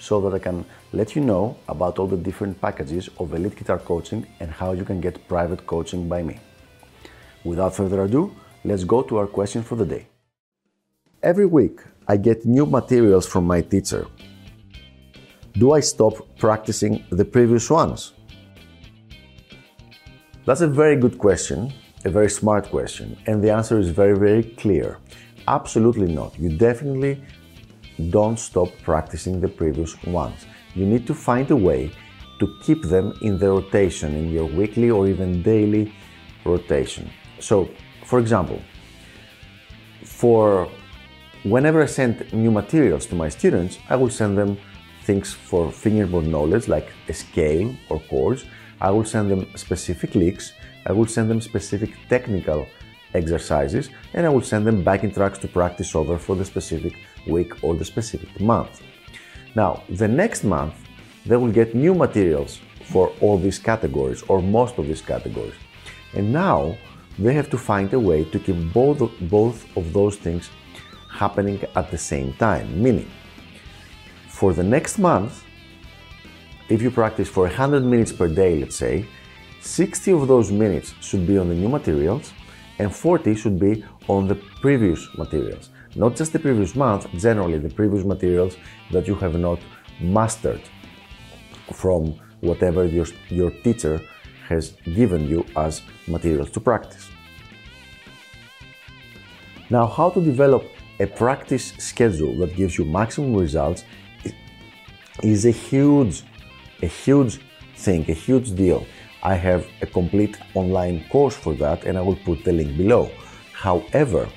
so that I can let you know about all the different packages of elite guitar coaching and how you can get private coaching by me. Without further ado, let's go to our question for the day. Every week, I get new materials from my teacher. Do I stop practicing the previous ones? That's a very good question, a very smart question, and the answer is very, very clear. Absolutely not. You definitely don't stop practicing the previous ones. You need to find a way to keep them in the rotation, in your weekly or even daily rotation. So, for example, for whenever I send new materials to my students, I will send them things for fingerboard knowledge like a scale or chords. I will send them specific licks. I will send them specific technical exercises and I will send them backing tracks to practice over for the specific week or the specific month. Now, the next month, they will get new materials for all these categories or most of these categories. And now they have to find a way to keep both, both of those things happening at the same time. Meaning, for the next month, if you practice for 100 minutes per day, let's say, 60 of those minutes should be on the new materials and 40 should be on the previous materials. Not just the previous month, generally the previous materials that you have not mastered from whatever your, your teacher has given you as materials to practice. Now, how to develop a practice schedule that gives you maximum results is a huge, a huge thing, a huge deal. I have a complete online course for that and I will put the link below. However,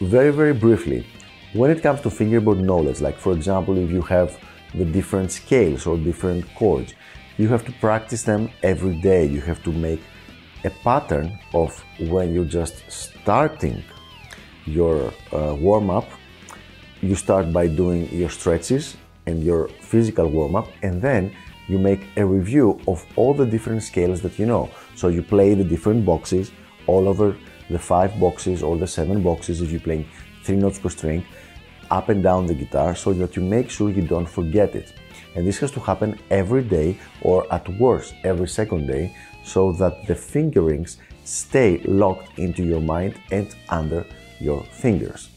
very, very briefly, when it comes to fingerboard knowledge, like for example, if you have the different scales or different chords, you have to practice them every day. You have to make a pattern of when you're just starting your uh, warm up. You start by doing your stretches and your physical warm up, and then you make a review of all the different scales that you know. So you play the different boxes all over the five boxes or the seven boxes if you're playing three notes per string up and down the guitar so that you make sure you don't forget it. And this has to happen every day or at worst every second day so that the fingerings stay locked into your mind and under your fingers.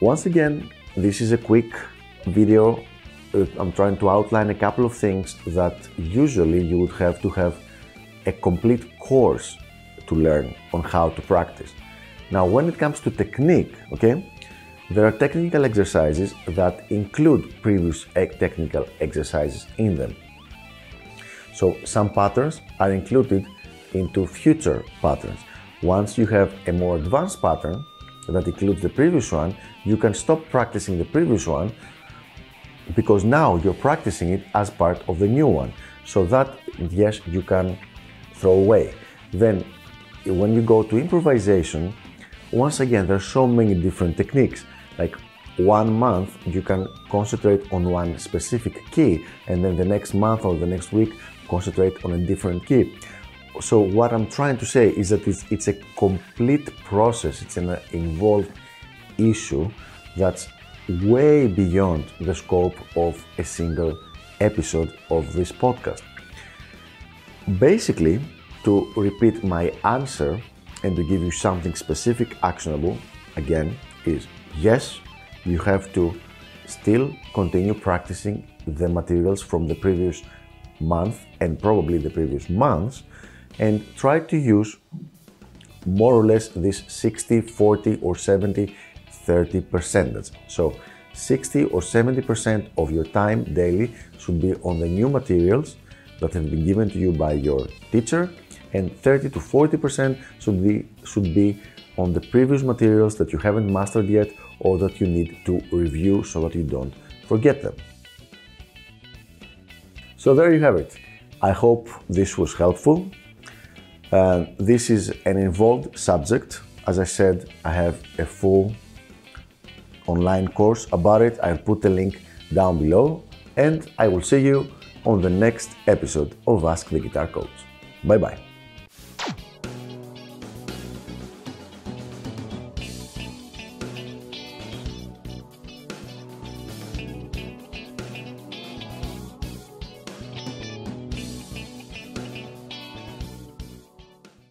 Once again, this is a quick video Uh, I'm trying to outline a couple of things that usually you would have to have a complete course to learn on how to practice. Now, when it comes to technique, okay, there are technical exercises that include previous technical exercises in them. So, some patterns are included into future patterns. Once you have a more advanced pattern that includes the previous one, you can stop practicing the previous one because now you're practicing it as part of the new one. So that, yes, you can throw away. Then, when you go to improvisation, once again, there are so many different techniques. Like one month, you can concentrate on one specific key, and then the next month or the next week, concentrate on a different key. So, what I'm trying to say is that it's, it's a complete process, it's an uh, involved issue that's way beyond the scope of a single episode of this podcast. Basically, to repeat my answer and to give you something specific, actionable, again, is yes, you have to still continue practicing the materials from the previous month and probably the previous months and try to use more or less this 60, 40, or 70 30 percentage. So 60 or 70% of your time daily should be on the new materials that have been given to you by your teacher and 30 to 40% should be should be on the previous materials that you haven't mastered yet or that you need to review so that you don't forget them. So there you have it. I hope this was helpful. Uh, this is an involved subject. As I said, I have a full online course about it. I'll put the link down below and I will see you on the next episode of Ask the Guitar Coach. Bye bye.